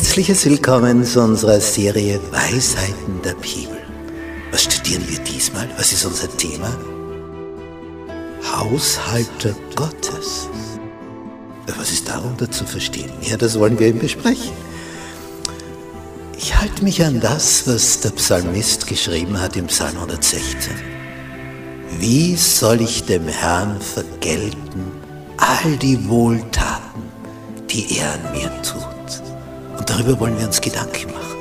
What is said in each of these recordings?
Herzliches Willkommen zu unserer Serie Weisheiten der Bibel. Was studieren wir diesmal? Was ist unser Thema? Haushalter Gottes. Was ist darunter zu verstehen? Ja, das wollen wir eben besprechen. Ich halte mich an das, was der Psalmist geschrieben hat im Psalm 116. Wie soll ich dem Herrn vergelten all die Wohltaten, die er an mir tut? Und darüber wollen wir uns Gedanken machen.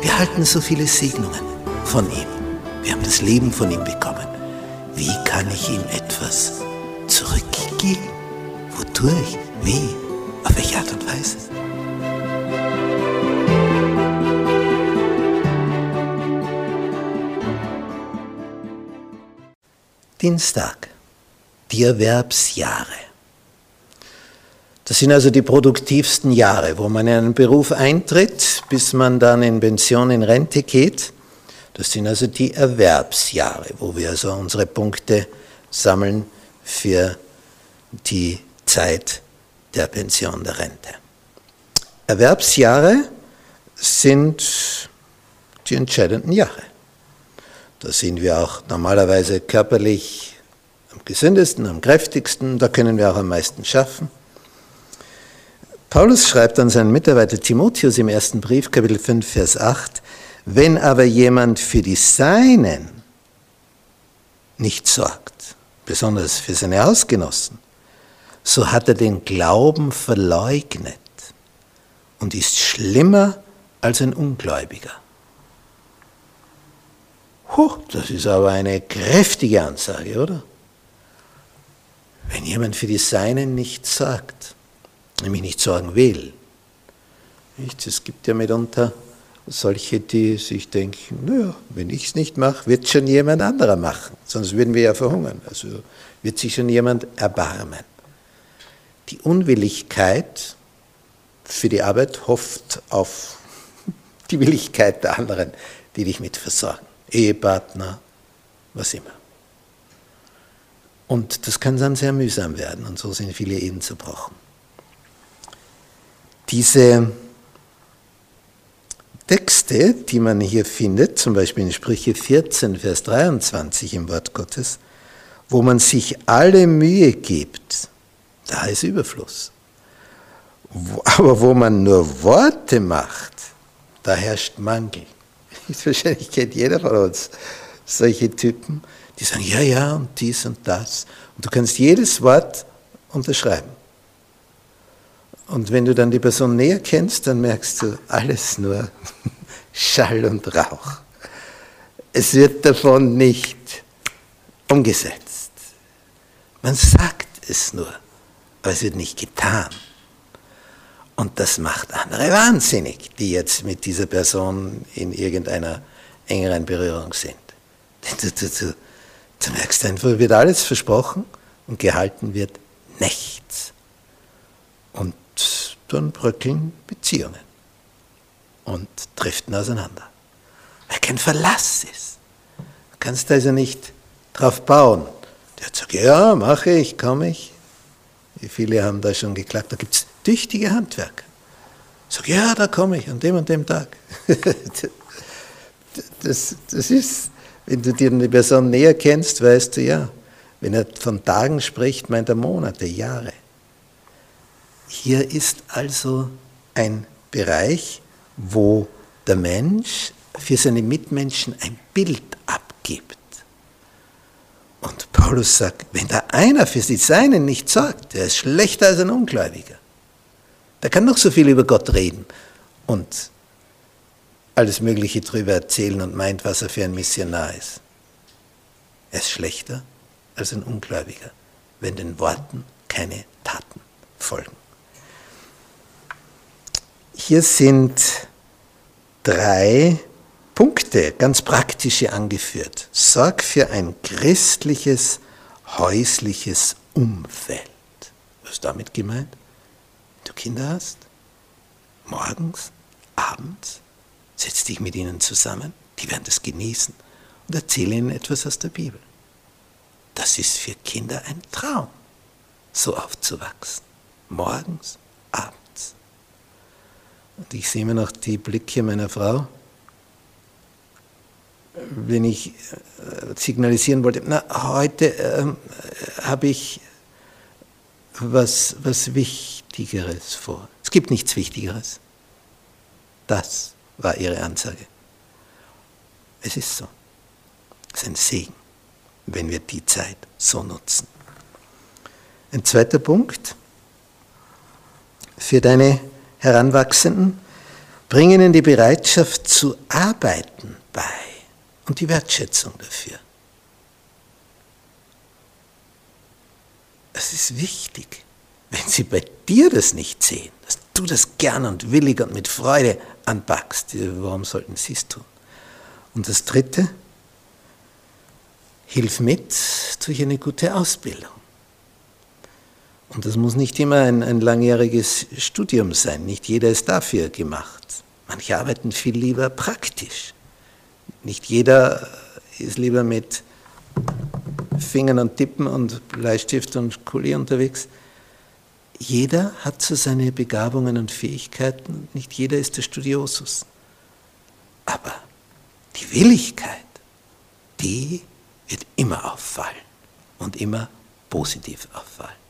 Wir halten so viele Segnungen von ihm. Wir haben das Leben von ihm bekommen. Wie kann ich ihm etwas zurückgeben? Wodurch? Wie? Auf welche Art und Weise? Dienstag. Die Erwerbsjahre. Das sind also die produktivsten Jahre, wo man in einen Beruf eintritt, bis man dann in Pension, in Rente geht. Das sind also die Erwerbsjahre, wo wir also unsere Punkte sammeln für die Zeit der Pension, der Rente. Erwerbsjahre sind die entscheidenden Jahre. Da sind wir auch normalerweise körperlich am gesündesten, am kräftigsten, da können wir auch am meisten schaffen. Paulus schreibt an seinen Mitarbeiter Timotheus im ersten Brief, Kapitel 5, Vers 8, wenn aber jemand für die Seinen nicht sorgt, besonders für seine Hausgenossen, so hat er den Glauben verleugnet und ist schlimmer als ein Ungläubiger. Huh, das ist aber eine kräftige Ansage, oder? Wenn jemand für die Seinen nicht sorgt, nämlich nicht sorgen will. Es gibt ja mitunter solche, die sich denken, naja, wenn ich es nicht mache, wird schon jemand anderer machen, sonst würden wir ja verhungern. Also wird sich schon jemand erbarmen. Die Unwilligkeit für die Arbeit hofft auf die Willigkeit der anderen, die dich mit versorgen. Ehepartner, was immer. Und das kann dann sehr mühsam werden und so sind viele Ehen zerbrochen. Diese Texte, die man hier findet, zum Beispiel in Sprüche 14, Vers 23 im Wort Gottes, wo man sich alle Mühe gibt, da ist Überfluss. Aber wo man nur Worte macht, da herrscht Mangel. Wahrscheinlich kennt jeder von uns solche Typen, die sagen, ja, ja, und dies und das. Und du kannst jedes Wort unterschreiben. Und wenn du dann die Person näher kennst, dann merkst du alles nur Schall und Rauch. Es wird davon nicht umgesetzt. Man sagt es nur, aber es wird nicht getan. Und das macht andere wahnsinnig, die jetzt mit dieser Person in irgendeiner engeren Berührung sind. Du, du, du, du merkst einfach, wird alles versprochen und gehalten wird nichts. Dann bröckeln Beziehungen und driften auseinander. Weil kein Verlass ist. Du kannst also nicht drauf bauen. Der hat gesagt, ja, mache ich, komme ich. Wie viele haben da schon geklagt? Da gibt es tüchtige Handwerker. Sag, ja, da komme ich an dem und dem Tag. das, das ist, wenn du dir eine Person näher kennst, weißt du ja, wenn er von Tagen spricht, meint er Monate, Jahre. Hier ist also ein Bereich, wo der Mensch für seine Mitmenschen ein Bild abgibt. Und Paulus sagt, wenn da einer für die Seinen nicht sorgt, der ist schlechter als ein Ungläubiger. Der kann noch so viel über Gott reden und alles Mögliche drüber erzählen und meint, was er für ein Missionar ist. Er ist schlechter als ein Ungläubiger, wenn den Worten keine Taten folgen. Hier sind drei Punkte, ganz praktische angeführt. Sorg für ein christliches, häusliches Umfeld. Was ist damit gemeint? Wenn du Kinder hast, morgens, abends, setz dich mit ihnen zusammen, die werden das genießen und erzähle ihnen etwas aus der Bibel. Das ist für Kinder ein Traum, so aufzuwachsen. Morgens, abends. Und ich sehe mir noch die Blicke meiner Frau, wenn ich äh, signalisieren wollte, na, heute ähm, habe ich was, was Wichtigeres vor. Es gibt nichts Wichtigeres. Das war ihre Ansage. Es ist so. Es ist ein Segen, wenn wir die Zeit so nutzen. Ein zweiter Punkt für deine Heranwachsenden, bring ihnen die Bereitschaft zu arbeiten bei und die Wertschätzung dafür. Es ist wichtig, wenn sie bei dir das nicht sehen, dass du das gern und willig und mit Freude anpackst. Warum sollten sie es tun? Und das Dritte, hilf mit durch eine gute Ausbildung. Und das muss nicht immer ein, ein langjähriges Studium sein. Nicht jeder ist dafür gemacht. Manche arbeiten viel lieber praktisch. Nicht jeder ist lieber mit Fingern und Tippen und Bleistift und Kuli unterwegs. Jeder hat so seine Begabungen und Fähigkeiten. Nicht jeder ist der Studiosus. Aber die Willigkeit, die wird immer auffallen und immer positiv auffallen.